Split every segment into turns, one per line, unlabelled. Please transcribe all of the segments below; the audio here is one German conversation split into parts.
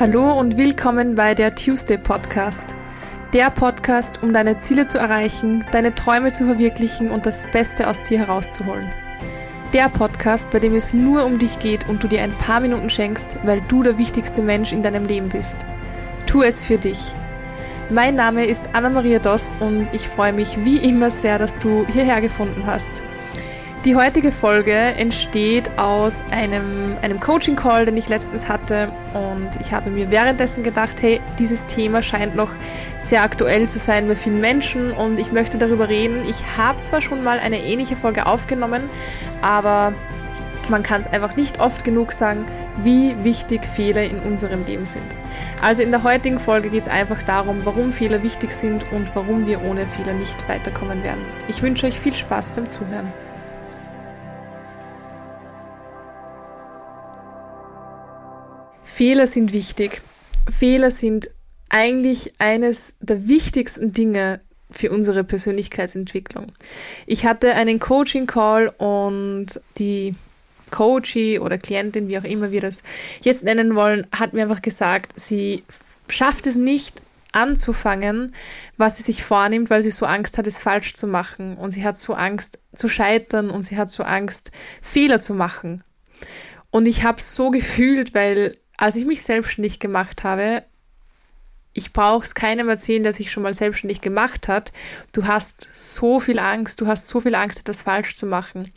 Hallo und willkommen bei der Tuesday Podcast. Der Podcast, um deine Ziele zu erreichen, deine Träume zu verwirklichen und das Beste aus dir herauszuholen. Der Podcast, bei dem es nur um dich geht und du dir ein paar Minuten schenkst, weil du der wichtigste Mensch in deinem Leben bist. Tu es für dich. Mein Name ist Anna-Maria Doss und ich freue mich wie immer sehr, dass du hierher gefunden hast. Die heutige Folge entsteht aus einem, einem Coaching-Call, den ich letztens hatte und ich habe mir währenddessen gedacht, hey, dieses Thema scheint noch sehr aktuell zu sein bei vielen Menschen und ich möchte darüber reden. Ich habe zwar schon mal eine ähnliche Folge aufgenommen, aber man kann es einfach nicht oft genug sagen, wie wichtig Fehler in unserem Leben sind. Also in der heutigen Folge geht es einfach darum, warum Fehler wichtig sind und warum wir ohne Fehler nicht weiterkommen werden. Ich wünsche euch viel Spaß beim Zuhören. Fehler sind wichtig. Fehler sind eigentlich eines der wichtigsten Dinge für unsere Persönlichkeitsentwicklung. Ich hatte einen Coaching-Call und die Coachie oder Klientin, wie auch immer wir das jetzt nennen wollen, hat mir einfach gesagt, sie schafft es nicht anzufangen, was sie sich vornimmt, weil sie so Angst hat, es falsch zu machen und sie hat so Angst zu scheitern und sie hat so Angst, Fehler zu machen. Und ich habe so gefühlt, weil als ich mich selbstständig gemacht habe, ich brauche es keinem erzählen, der sich schon mal selbstständig gemacht hat. Du hast so viel Angst, du hast so viel Angst, etwas falsch zu machen.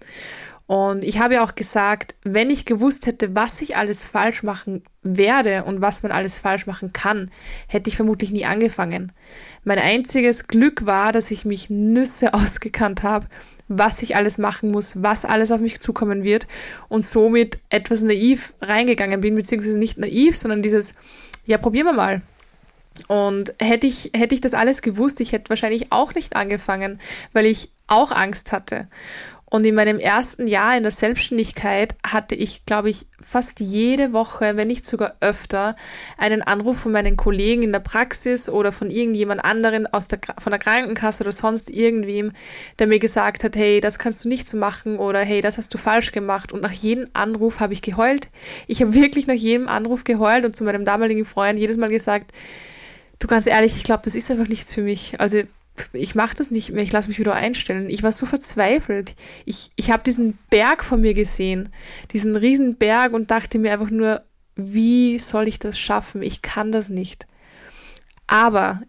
Und ich habe ja auch gesagt, wenn ich gewusst hätte, was ich alles falsch machen werde und was man alles falsch machen kann, hätte ich vermutlich nie angefangen. Mein einziges Glück war, dass ich mich Nüsse ausgekannt habe was ich alles machen muss, was alles auf mich zukommen wird und somit etwas naiv reingegangen bin, beziehungsweise nicht naiv, sondern dieses, ja, probieren wir mal. Und hätte ich, hätte ich das alles gewusst, ich hätte wahrscheinlich auch nicht angefangen, weil ich auch Angst hatte. Und in meinem ersten Jahr in der Selbstständigkeit hatte ich, glaube ich, fast jede Woche, wenn nicht sogar öfter, einen Anruf von meinen Kollegen in der Praxis oder von irgendjemand anderen aus der, von der Krankenkasse oder sonst irgendwem, der mir gesagt hat, hey, das kannst du nicht so machen oder hey, das hast du falsch gemacht. Und nach jedem Anruf habe ich geheult. Ich habe wirklich nach jedem Anruf geheult und zu meinem damaligen Freund jedes Mal gesagt, du ganz ehrlich, ich glaube, das ist einfach nichts für mich. Also ich mache das nicht mehr, ich lasse mich wieder einstellen. Ich war so verzweifelt. Ich, ich habe diesen Berg von mir gesehen, diesen riesen Berg und dachte mir einfach nur, wie soll ich das schaffen? Ich kann das nicht. Aber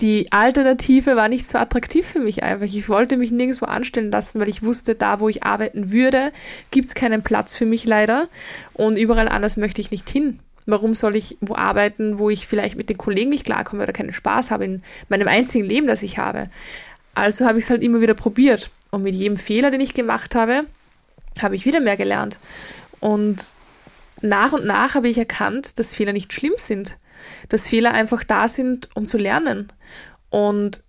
die Alternative war nicht so attraktiv für mich einfach. Ich wollte mich nirgendwo anstellen lassen, weil ich wusste, da wo ich arbeiten würde, gibt es keinen Platz für mich leider. Und überall anders möchte ich nicht hin. Warum soll ich wo arbeiten, wo ich vielleicht mit den Kollegen nicht klarkomme oder keinen Spaß habe in meinem einzigen Leben, das ich habe? Also habe ich es halt immer wieder probiert. Und mit jedem Fehler, den ich gemacht habe, habe ich wieder mehr gelernt. Und nach und nach habe ich erkannt, dass Fehler nicht schlimm sind. Dass Fehler einfach da sind, um zu lernen. Und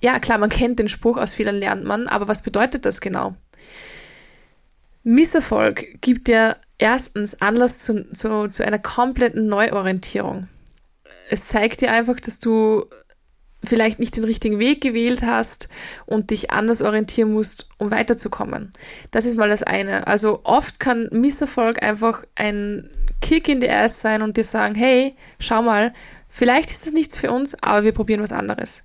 ja, klar, man kennt den Spruch, aus Fehlern lernt man, aber was bedeutet das genau? Misserfolg gibt ja erstens Anlass zu, zu, zu einer kompletten Neuorientierung. Es zeigt dir einfach, dass du vielleicht nicht den richtigen Weg gewählt hast und dich anders orientieren musst, um weiterzukommen. Das ist mal das eine. Also oft kann Misserfolg einfach ein Kick in die Ass sein und dir sagen, hey, schau mal, vielleicht ist das nichts für uns, aber wir probieren was anderes.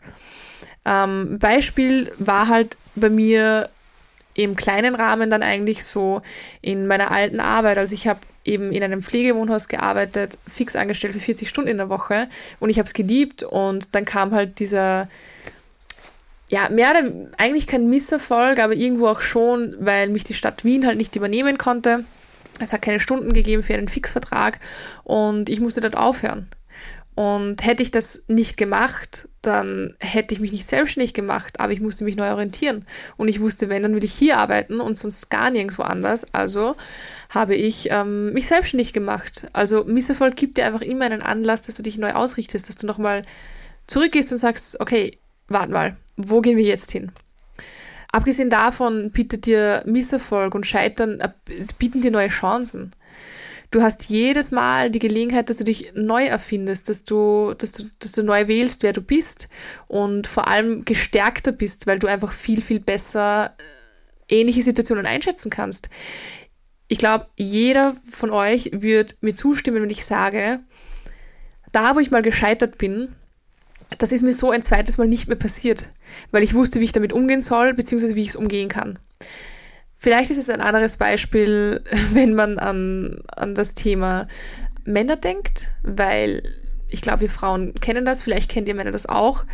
Ähm, Beispiel war halt bei mir im kleinen Rahmen dann eigentlich so in meiner alten Arbeit. Also ich habe eben in einem Pflegewohnhaus gearbeitet, fix angestellt für 40 Stunden in der Woche und ich habe es geliebt und dann kam halt dieser ja, mehr oder eigentlich kein Misserfolg, aber irgendwo auch schon, weil mich die Stadt Wien halt nicht übernehmen konnte. Es hat keine Stunden gegeben für einen Fixvertrag und ich musste dort aufhören. Und hätte ich das nicht gemacht, dann hätte ich mich nicht selbstständig gemacht, aber ich musste mich neu orientieren. Und ich wusste, wenn, dann will ich hier arbeiten und sonst gar nirgendwo anders. Also habe ich ähm, mich selbstständig gemacht. Also Misserfolg gibt dir einfach immer einen Anlass, dass du dich neu ausrichtest, dass du nochmal zurückgehst und sagst, okay, warte mal, wo gehen wir jetzt hin? Abgesehen davon bietet dir Misserfolg und Scheitern, äh, bieten dir neue Chancen du hast jedes Mal die Gelegenheit, dass du dich neu erfindest, dass du, dass du, dass du neu wählst, wer du bist und vor allem gestärkter bist, weil du einfach viel, viel besser äh, ähnliche Situationen einschätzen kannst. Ich glaube, jeder von euch wird mir zustimmen, wenn ich sage, da, wo ich mal gescheitert bin, das ist mir so ein zweites Mal nicht mehr passiert, weil ich wusste, wie ich damit umgehen soll, beziehungsweise wie ich es umgehen kann. Vielleicht ist es ein anderes Beispiel, wenn man an, an das Thema Männer denkt, weil ich glaube, wir Frauen kennen das, vielleicht kennt ihr Männer das auch,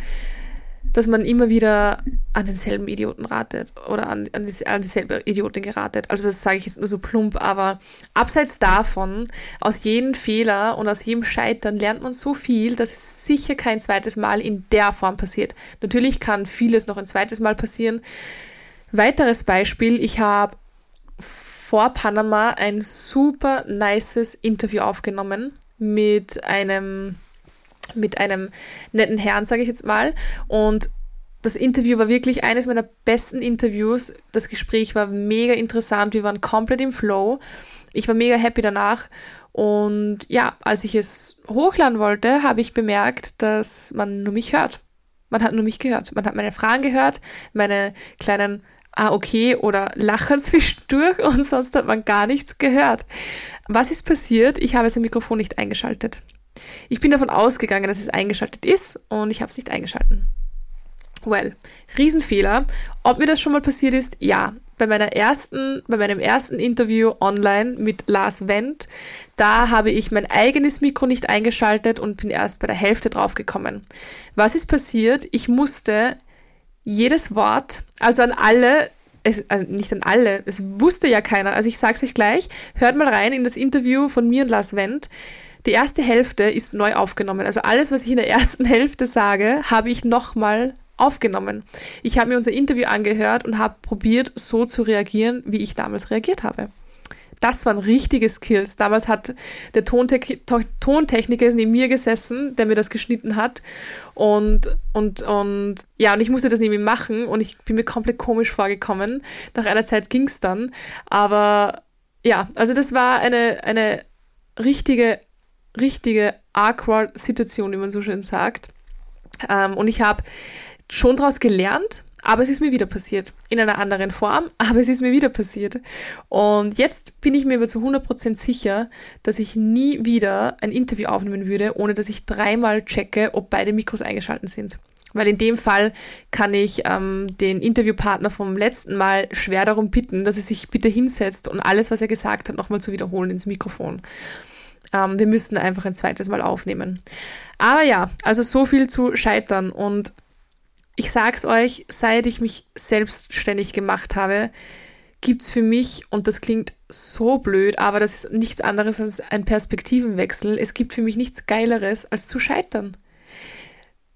dass man immer wieder an denselben Idioten ratet oder an, an, die, an dieselbe Idiotin geratet. Also das sage ich jetzt nur so plump, aber abseits davon, aus jedem Fehler und aus jedem Scheitern lernt man so viel, dass es sicher kein zweites Mal in der Form passiert. Natürlich kann vieles noch ein zweites Mal passieren. Weiteres Beispiel, ich habe vor Panama ein super nices Interview aufgenommen mit einem mit einem netten Herrn, sage ich jetzt mal. Und das Interview war wirklich eines meiner besten Interviews. Das Gespräch war mega interessant. Wir waren komplett im Flow. Ich war mega happy danach. Und ja, als ich es hochladen wollte, habe ich bemerkt, dass man nur mich hört. Man hat nur mich gehört. Man hat meine Fragen gehört, meine kleinen Ah, okay oder Lacher zwischendurch und sonst hat man gar nichts gehört. Was ist passiert? Ich habe sein Mikrofon nicht eingeschaltet. Ich bin davon ausgegangen, dass es eingeschaltet ist und ich habe es nicht eingeschalten. Well, Riesenfehler. Ob mir das schon mal passiert ist? Ja. Bei meiner ersten, bei meinem ersten Interview online mit Lars Wendt, da habe ich mein eigenes Mikro nicht eingeschaltet und bin erst bei der Hälfte draufgekommen. Was ist passiert? Ich musste jedes Wort, also an alle, es, also nicht an alle, es wusste ja keiner, also ich sag's euch gleich, hört mal rein in das Interview von mir und Lars Wendt. Die erste Hälfte ist neu aufgenommen. Also alles, was ich in der ersten Hälfte sage, habe ich nochmal aufgenommen. Ich habe mir unser Interview angehört und habe probiert, so zu reagieren, wie ich damals reagiert habe. Das waren richtige Skills. Damals hat der Tonte Tontechniker neben mir gesessen, der mir das geschnitten hat. Und, und, und ja, und ich musste das neben ihm machen und ich bin mir komplett komisch vorgekommen. Nach einer Zeit ging es dann. Aber ja, also das war eine, eine richtige richtige awkward Situation, wie man so schön sagt. Ähm, und ich habe schon daraus gelernt, aber es ist mir wieder passiert. In einer anderen Form, aber es ist mir wieder passiert. Und jetzt bin ich mir aber zu 100% sicher, dass ich nie wieder ein Interview aufnehmen würde, ohne dass ich dreimal checke, ob beide Mikros eingeschaltet sind. Weil in dem Fall kann ich ähm, den Interviewpartner vom letzten Mal schwer darum bitten, dass er sich bitte hinsetzt und alles, was er gesagt hat, nochmal zu wiederholen ins Mikrofon. Ähm, wir müssten einfach ein zweites Mal aufnehmen. Aber ja, also so viel zu Scheitern. Und ich sag's euch, seit ich mich selbstständig gemacht habe, gibt's für mich, und das klingt so blöd, aber das ist nichts anderes als ein Perspektivenwechsel. Es gibt für mich nichts Geileres, als zu scheitern.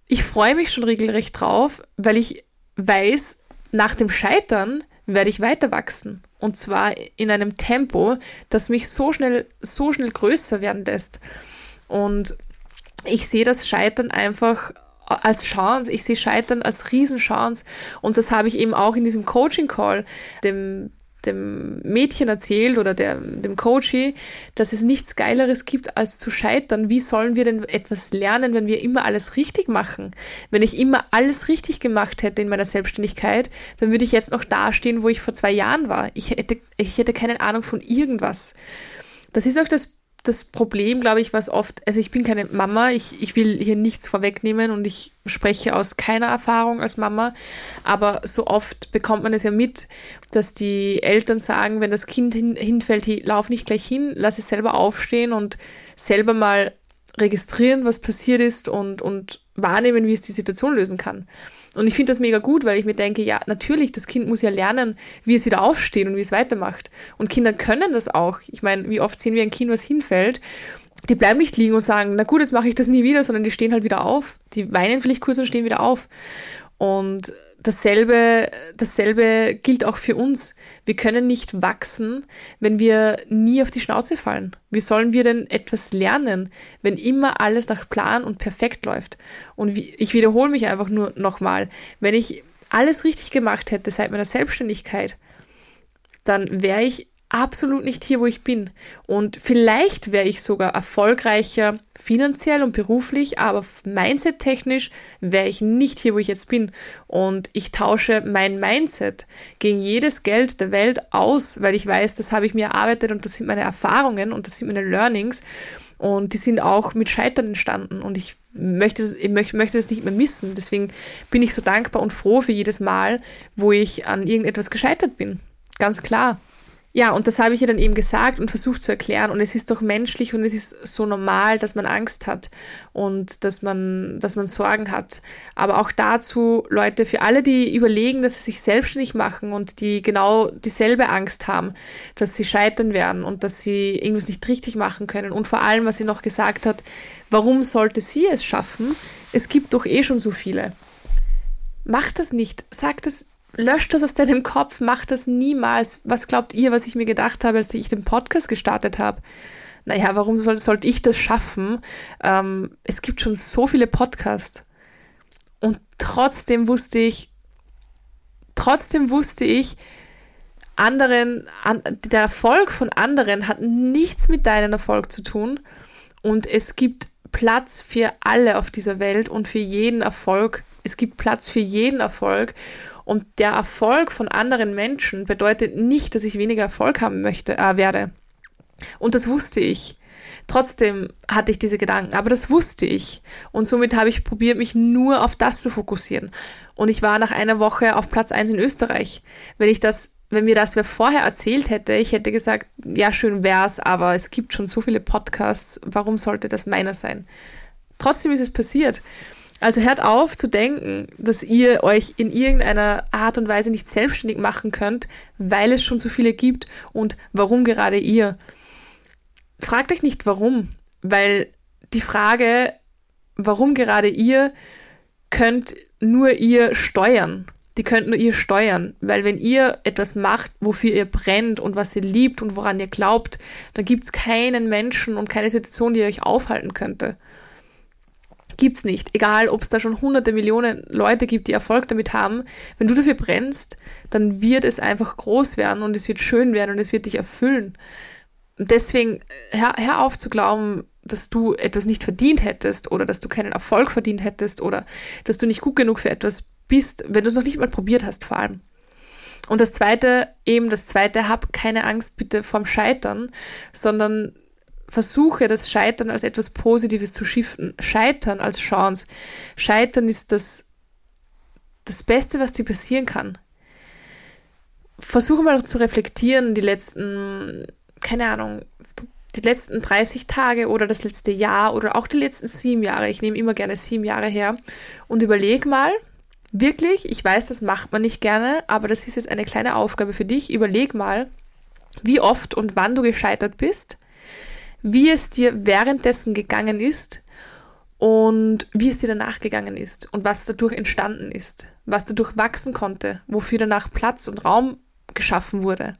Ich freue mich schon regelrecht drauf, weil ich weiß, nach dem Scheitern werde ich weiter wachsen. Und zwar in einem Tempo, das mich so schnell, so schnell größer werden lässt. Und ich sehe das Scheitern einfach als Chance. Ich sehe Scheitern als Riesenchance. Und das habe ich eben auch in diesem Coaching-Call dem dem Mädchen erzählt oder der, dem Coachy, dass es nichts Geileres gibt, als zu scheitern. Wie sollen wir denn etwas lernen, wenn wir immer alles richtig machen? Wenn ich immer alles richtig gemacht hätte in meiner Selbstständigkeit, dann würde ich jetzt noch dastehen, wo ich vor zwei Jahren war. Ich hätte, ich hätte keine Ahnung von irgendwas. Das ist auch das das Problem, glaube ich, was oft, also ich bin keine Mama, ich, ich will hier nichts vorwegnehmen und ich spreche aus keiner Erfahrung als Mama, aber so oft bekommt man es ja mit, dass die Eltern sagen, wenn das Kind hin, hinfällt, hey, lauf nicht gleich hin, lass es selber aufstehen und selber mal registrieren, was passiert ist und, und wahrnehmen, wie es die Situation lösen kann. Und ich finde das mega gut, weil ich mir denke, ja, natürlich, das Kind muss ja lernen, wie es wieder aufsteht und wie es weitermacht. Und Kinder können das auch. Ich meine, wie oft sehen wir ein Kind, was hinfällt, die bleiben nicht liegen und sagen, na gut, jetzt mache ich das nie wieder, sondern die stehen halt wieder auf. Die weinen vielleicht kurz und stehen wieder auf. Und dasselbe, dasselbe gilt auch für uns. Wir können nicht wachsen, wenn wir nie auf die Schnauze fallen. Wie sollen wir denn etwas lernen, wenn immer alles nach Plan und perfekt läuft? Und ich wiederhole mich einfach nur nochmal. Wenn ich alles richtig gemacht hätte seit meiner Selbstständigkeit, dann wäre ich absolut nicht hier, wo ich bin. Und vielleicht wäre ich sogar erfolgreicher finanziell und beruflich, aber mindset-technisch wäre ich nicht hier, wo ich jetzt bin. Und ich tausche mein Mindset gegen jedes Geld der Welt aus, weil ich weiß, das habe ich mir erarbeitet und das sind meine Erfahrungen und das sind meine Learnings. Und die sind auch mit Scheitern entstanden. Und ich möchte, ich möchte, das nicht mehr missen. Deswegen bin ich so dankbar und froh für jedes Mal, wo ich an irgendetwas gescheitert bin. Ganz klar. Ja, und das habe ich ihr dann eben gesagt und versucht zu erklären. Und es ist doch menschlich und es ist so normal, dass man Angst hat und dass man, dass man Sorgen hat. Aber auch dazu, Leute, für alle, die überlegen, dass sie sich selbstständig machen und die genau dieselbe Angst haben, dass sie scheitern werden und dass sie irgendwas nicht richtig machen können. Und vor allem, was sie noch gesagt hat, warum sollte sie es schaffen? Es gibt doch eh schon so viele. Macht das nicht. Sagt das löscht das aus deinem Kopf, mach das niemals. Was glaubt ihr, was ich mir gedacht habe, als ich den Podcast gestartet habe? Naja, warum soll, sollte ich das schaffen? Ähm, es gibt schon so viele Podcasts. Und trotzdem wusste ich, trotzdem wusste ich, anderen, an, der Erfolg von anderen hat nichts mit deinem Erfolg zu tun. Und es gibt Platz für alle auf dieser Welt und für jeden Erfolg. Es gibt Platz für jeden Erfolg. Und der Erfolg von anderen Menschen bedeutet nicht, dass ich weniger Erfolg haben möchte, äh, werde. Und das wusste ich. Trotzdem hatte ich diese Gedanken, aber das wusste ich. Und somit habe ich probiert, mich nur auf das zu fokussieren. Und ich war nach einer Woche auf Platz eins in Österreich. Wenn ich das, wenn mir das wer vorher erzählt hätte, ich hätte gesagt, ja, schön wär's, aber es gibt schon so viele Podcasts, warum sollte das meiner sein? Trotzdem ist es passiert. Also hört auf zu denken, dass ihr euch in irgendeiner Art und Weise nicht selbstständig machen könnt, weil es schon so viele gibt und warum gerade ihr. Fragt euch nicht warum, weil die Frage, warum gerade ihr, könnt nur ihr steuern. Die könnt nur ihr steuern, weil wenn ihr etwas macht, wofür ihr brennt und was ihr liebt und woran ihr glaubt, dann gibt es keinen Menschen und keine Situation, die euch aufhalten könnte gibt's nicht. Egal, ob es da schon hunderte Millionen Leute gibt, die Erfolg damit haben. Wenn du dafür brennst, dann wird es einfach groß werden und es wird schön werden und es wird dich erfüllen. Deswegen hör, hör auf zu glauben, dass du etwas nicht verdient hättest oder dass du keinen Erfolg verdient hättest oder dass du nicht gut genug für etwas bist, wenn du es noch nicht mal probiert hast, vor allem. Und das zweite, eben das zweite, hab keine Angst bitte vom Scheitern, sondern versuche das Scheitern als etwas Positives zu shiften. Scheitern als Chance. Scheitern ist das, das Beste, was dir passieren kann. Versuche mal zu reflektieren, die letzten, keine Ahnung, die letzten 30 Tage oder das letzte Jahr oder auch die letzten sieben Jahre. Ich nehme immer gerne sieben Jahre her und überleg mal, wirklich, ich weiß, das macht man nicht gerne, aber das ist jetzt eine kleine Aufgabe für dich. Überleg mal, wie oft und wann du gescheitert bist wie es dir währenddessen gegangen ist und wie es dir danach gegangen ist und was dadurch entstanden ist, was dadurch wachsen konnte, wofür danach Platz und Raum geschaffen wurde.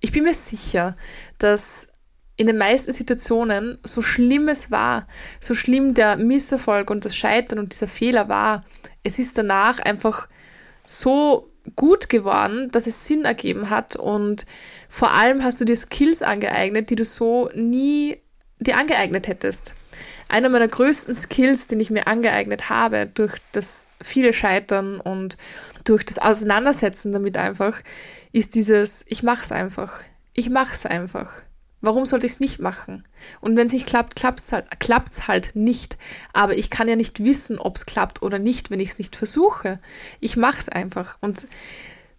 Ich bin mir sicher, dass in den meisten Situationen, so schlimm es war, so schlimm der Misserfolg und das Scheitern und dieser Fehler war, es ist danach einfach so gut geworden, dass es Sinn ergeben hat und vor allem hast du dir Skills angeeignet, die du so nie dir angeeignet hättest. Einer meiner größten Skills, den ich mir angeeignet habe durch das viele Scheitern und durch das Auseinandersetzen damit einfach, ist dieses ich mach's einfach. Ich mach's einfach. Warum sollte ich es nicht machen? Und wenn es nicht klappt, klappt's halt, klappt's halt nicht. Aber ich kann ja nicht wissen, ob es klappt oder nicht, wenn ich es nicht versuche. Ich mache es einfach. Und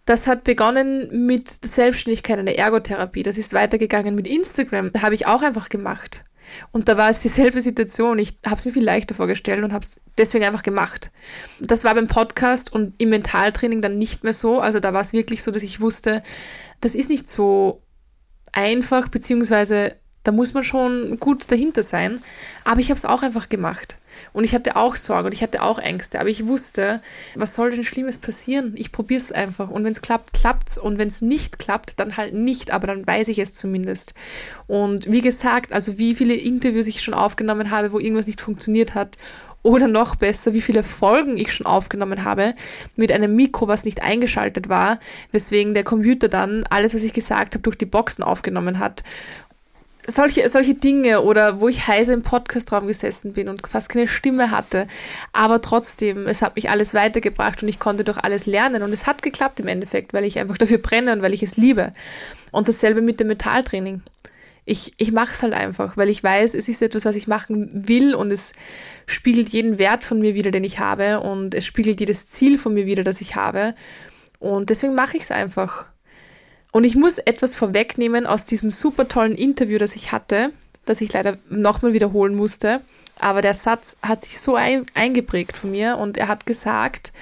das hat begonnen mit der Selbstständigkeit in der Ergotherapie. Das ist weitergegangen mit Instagram. Da habe ich auch einfach gemacht. Und da war es dieselbe Situation. Ich habe es mir viel leichter vorgestellt und habe es deswegen einfach gemacht. Das war beim Podcast und im Mentaltraining dann nicht mehr so. Also da war es wirklich so, dass ich wusste, das ist nicht so einfach, beziehungsweise da muss man schon gut dahinter sein. Aber ich habe es auch einfach gemacht. Und ich hatte auch Sorge und ich hatte auch Ängste. Aber ich wusste, was soll denn Schlimmes passieren? Ich probiere es einfach. Und wenn es klappt, klappt's. Und wenn es nicht klappt, dann halt nicht. Aber dann weiß ich es zumindest. Und wie gesagt, also wie viele Interviews ich schon aufgenommen habe, wo irgendwas nicht funktioniert hat oder noch besser, wie viele Folgen ich schon aufgenommen habe mit einem Mikro, was nicht eingeschaltet war, weswegen der Computer dann alles, was ich gesagt habe, durch die Boxen aufgenommen hat. Solche, solche Dinge oder wo ich heiser im Podcastraum gesessen bin und fast keine Stimme hatte. Aber trotzdem, es hat mich alles weitergebracht und ich konnte durch alles lernen und es hat geklappt im Endeffekt, weil ich einfach dafür brenne und weil ich es liebe. Und dasselbe mit dem Metalltraining Ich, ich mache es halt einfach, weil ich weiß, es ist etwas, was ich machen will und es spiegelt jeden Wert von mir wieder, den ich habe und es spiegelt jedes Ziel von mir wieder, das ich habe. Und deswegen mache ich es einfach. Und ich muss etwas vorwegnehmen aus diesem super tollen Interview, das ich hatte, das ich leider nochmal wiederholen musste. Aber der Satz hat sich so ein, eingeprägt von mir und er hat gesagt,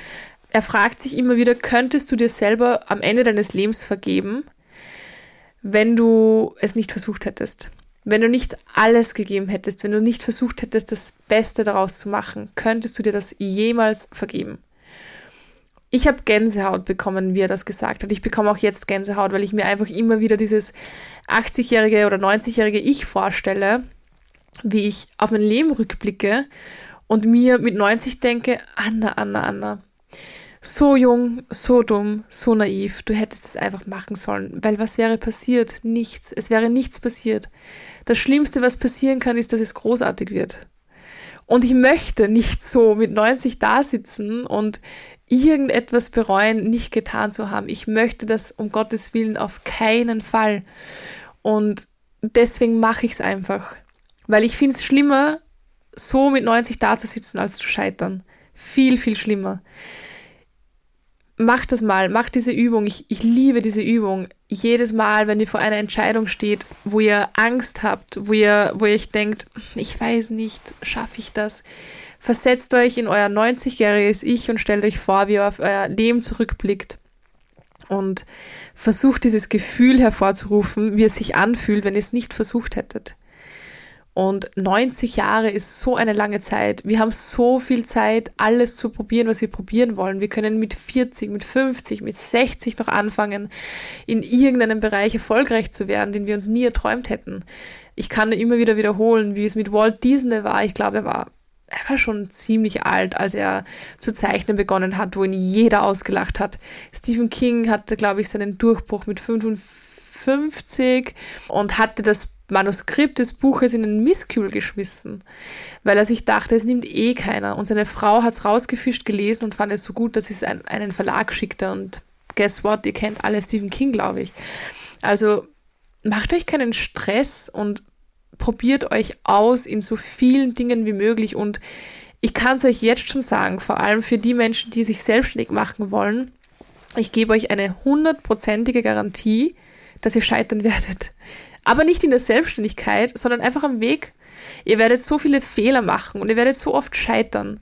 er fragt sich immer wieder, könntest du dir selber am Ende deines Lebens vergeben? wenn du es nicht versucht hättest. Wenn du nicht alles gegeben hättest, wenn du nicht versucht hättest, das Beste daraus zu machen, könntest du dir das jemals vergeben. Ich habe Gänsehaut bekommen, wie er das gesagt hat. Ich bekomme auch jetzt Gänsehaut, weil ich mir einfach immer wieder dieses 80-jährige oder 90-jährige Ich vorstelle, wie ich auf mein Leben rückblicke und mir mit 90 denke, Anna, Anna, Anna, so jung, so dumm, so naiv. Du hättest es einfach machen sollen. Weil was wäre passiert? Nichts. Es wäre nichts passiert. Das Schlimmste, was passieren kann, ist, dass es großartig wird. Und ich möchte nicht so mit 90 da sitzen und irgendetwas bereuen, nicht getan zu haben. Ich möchte das um Gottes Willen auf keinen Fall. Und deswegen mache ich es einfach. Weil ich finde es schlimmer, so mit 90 da zu sitzen, als zu scheitern. Viel, viel schlimmer macht das mal, macht diese Übung. Ich, ich liebe diese Übung. Jedes Mal, wenn ihr vor einer Entscheidung steht, wo ihr Angst habt, wo ihr, wo ihr euch denkt, ich weiß nicht, schaffe ich das? Versetzt euch in euer 90-jähriges Ich und stellt euch vor, wie ihr auf euer Leben zurückblickt und versucht dieses Gefühl hervorzurufen, wie es sich anfühlt, wenn ihr es nicht versucht hättet. Und 90 Jahre ist so eine lange Zeit. Wir haben so viel Zeit, alles zu probieren, was wir probieren wollen. Wir können mit 40, mit 50, mit 60 noch anfangen, in irgendeinem Bereich erfolgreich zu werden, den wir uns nie erträumt hätten. Ich kann immer wieder wiederholen, wie es mit Walt Disney war. Ich glaube, er war er war schon ziemlich alt, als er zu zeichnen begonnen hat, wo ihn jeder ausgelacht hat. Stephen King hatte, glaube ich, seinen Durchbruch mit 55 und hatte das Manuskript des Buches in den Misskühl geschmissen, weil er sich dachte, es nimmt eh keiner. Und seine Frau hat es rausgefischt gelesen und fand es so gut, dass sie es an einen Verlag schickte. Und guess what, ihr kennt alle Stephen King, glaube ich. Also macht euch keinen Stress und probiert euch aus in so vielen Dingen wie möglich. Und ich kann es euch jetzt schon sagen, vor allem für die Menschen, die sich selbstständig machen wollen, ich gebe euch eine hundertprozentige Garantie, dass ihr scheitern werdet. Aber nicht in der Selbstständigkeit, sondern einfach am Weg. Ihr werdet so viele Fehler machen und ihr werdet so oft scheitern.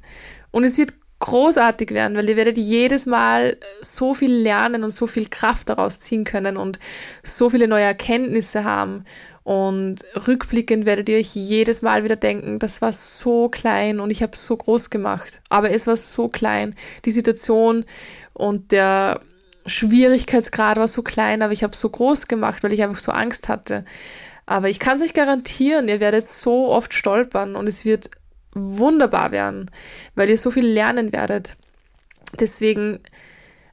Und es wird großartig werden, weil ihr werdet jedes Mal so viel lernen und so viel Kraft daraus ziehen können und so viele neue Erkenntnisse haben. Und rückblickend werdet ihr euch jedes Mal wieder denken, das war so klein und ich habe es so groß gemacht. Aber es war so klein. Die Situation und der Schwierigkeitsgrad war so klein, aber ich habe es so groß gemacht, weil ich einfach so Angst hatte. Aber ich kann es euch garantieren, ihr werdet so oft stolpern und es wird wunderbar werden, weil ihr so viel lernen werdet. Deswegen,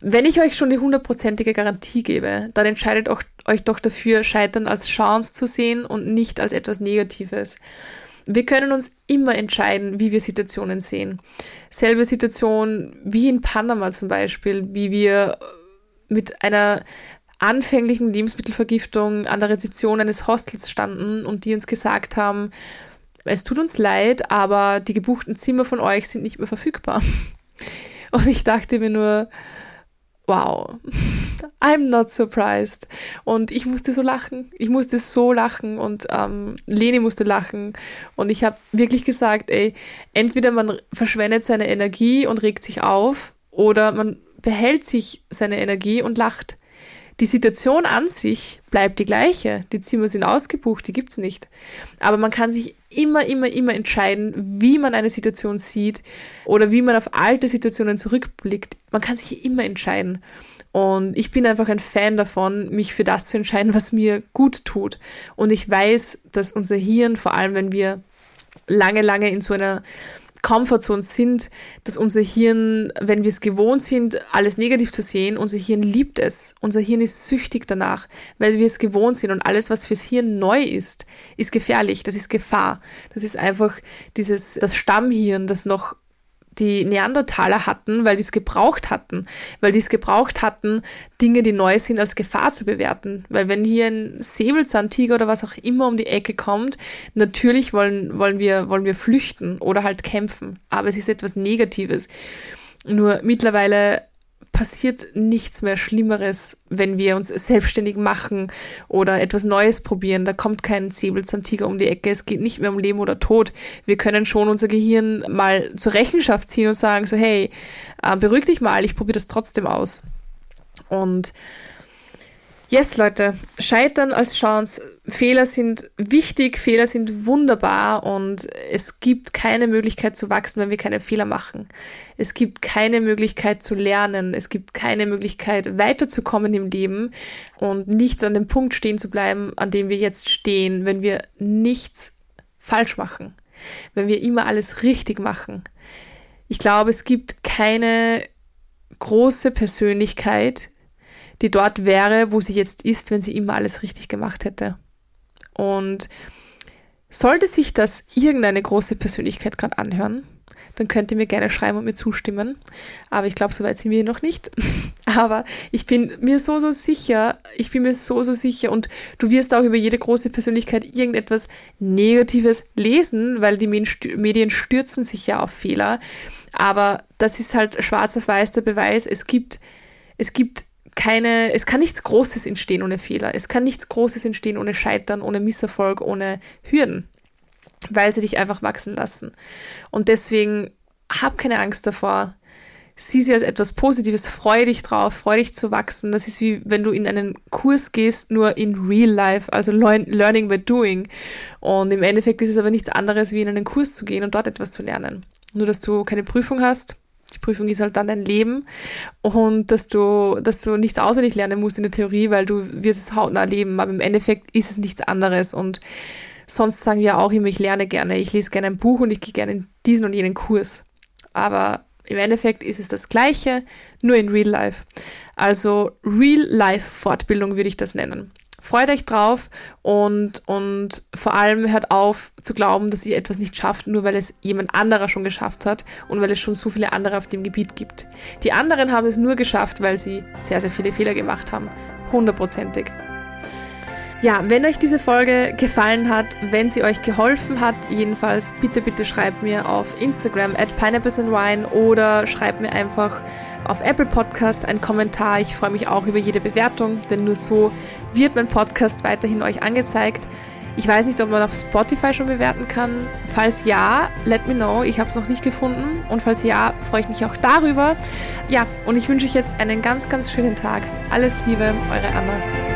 wenn ich euch schon die hundertprozentige Garantie gebe, dann entscheidet auch, euch doch dafür, Scheitern als Chance zu sehen und nicht als etwas Negatives. Wir können uns immer entscheiden, wie wir Situationen sehen. Selbe Situation wie in Panama zum Beispiel, wie wir mit einer anfänglichen Lebensmittelvergiftung an der Rezeption eines Hostels standen und die uns gesagt haben, es tut uns leid, aber die gebuchten Zimmer von euch sind nicht mehr verfügbar. Und ich dachte mir nur, wow, I'm not surprised. Und ich musste so lachen. Ich musste so lachen und ähm, Leni musste lachen. Und ich habe wirklich gesagt, ey, entweder man verschwendet seine Energie und regt sich auf oder man behält sich seine Energie und lacht. Die Situation an sich bleibt die gleiche. Die Zimmer sind ausgebucht, die gibt's nicht. Aber man kann sich immer, immer, immer entscheiden, wie man eine Situation sieht oder wie man auf alte Situationen zurückblickt. Man kann sich immer entscheiden. Und ich bin einfach ein Fan davon, mich für das zu entscheiden, was mir gut tut. Und ich weiß, dass unser Hirn, vor allem wenn wir lange, lange in so einer Comfortzone sind, dass unser Hirn, wenn wir es gewohnt sind, alles negativ zu sehen, unser Hirn liebt es. Unser Hirn ist süchtig danach, weil wir es gewohnt sind und alles, was fürs Hirn neu ist, ist gefährlich, das ist Gefahr. Das ist einfach dieses, das Stammhirn, das noch die Neandertaler hatten, weil die es gebraucht hatten, weil die es gebraucht hatten, Dinge, die neu sind, als Gefahr zu bewerten. Weil wenn hier ein Säbelzahntiger oder was auch immer um die Ecke kommt, natürlich wollen, wollen, wir, wollen wir flüchten oder halt kämpfen. Aber es ist etwas Negatives. Nur mittlerweile passiert nichts mehr Schlimmeres, wenn wir uns selbstständig machen oder etwas Neues probieren. Da kommt kein Säbelzahntiger um die Ecke. Es geht nicht mehr um Leben oder Tod. Wir können schon unser Gehirn mal zur Rechenschaft ziehen und sagen so, hey, äh, beruhig dich mal, ich probiere das trotzdem aus. Und Yes, Leute, Scheitern als Chance. Fehler sind wichtig, Fehler sind wunderbar und es gibt keine Möglichkeit zu wachsen, wenn wir keine Fehler machen. Es gibt keine Möglichkeit zu lernen, es gibt keine Möglichkeit weiterzukommen im Leben und nicht an dem Punkt stehen zu bleiben, an dem wir jetzt stehen, wenn wir nichts falsch machen, wenn wir immer alles richtig machen. Ich glaube, es gibt keine große Persönlichkeit, die dort wäre, wo sie jetzt ist, wenn sie immer alles richtig gemacht hätte. Und sollte sich das irgendeine große Persönlichkeit gerade anhören, dann könnt ihr mir gerne schreiben und mir zustimmen. Aber ich glaube, soweit sind wir noch nicht. Aber ich bin mir so, so sicher, ich bin mir so, so sicher und du wirst auch über jede große Persönlichkeit irgendetwas Negatives lesen, weil die Medien stürzen sich ja auf Fehler. Aber das ist halt schwarz auf weiß der Beweis. Es gibt, es gibt keine, es kann nichts Großes entstehen ohne Fehler. Es kann nichts Großes entstehen ohne Scheitern, ohne Misserfolg, ohne Hürden, weil sie dich einfach wachsen lassen. Und deswegen hab keine Angst davor. Sieh sie als etwas Positives, freu dich drauf, freu dich zu wachsen. Das ist wie wenn du in einen Kurs gehst, nur in real life, also learning by doing. Und im Endeffekt ist es aber nichts anderes, wie in einen Kurs zu gehen und dort etwas zu lernen. Nur, dass du keine Prüfung hast, die Prüfung ist halt dann dein Leben und dass du, dass du nichts auswendig lernen musst in der Theorie, weil du wirst es hautnah leben, aber im Endeffekt ist es nichts anderes und sonst sagen wir auch immer, ich lerne gerne, ich lese gerne ein Buch und ich gehe gerne in diesen und jenen Kurs. Aber im Endeffekt ist es das Gleiche, nur in Real Life. Also Real Life Fortbildung würde ich das nennen freut euch drauf und, und vor allem hört auf zu glauben, dass ihr etwas nicht schafft, nur weil es jemand anderer schon geschafft hat und weil es schon so viele andere auf dem Gebiet gibt. Die anderen haben es nur geschafft, weil sie sehr, sehr viele Fehler gemacht haben. Hundertprozentig. Ja, wenn euch diese Folge gefallen hat, wenn sie euch geholfen hat, jedenfalls bitte, bitte schreibt mir auf Instagram at pineapplesandwine oder schreibt mir einfach auf Apple Podcast einen Kommentar. Ich freue mich auch über jede Bewertung, denn nur so wird mein Podcast weiterhin euch angezeigt. Ich weiß nicht, ob man auf Spotify schon bewerten kann. Falls ja, let me know. Ich habe es noch nicht gefunden. Und falls ja, freue ich mich auch darüber. Ja, und ich wünsche euch jetzt einen ganz, ganz schönen Tag. Alles Liebe, eure Anna.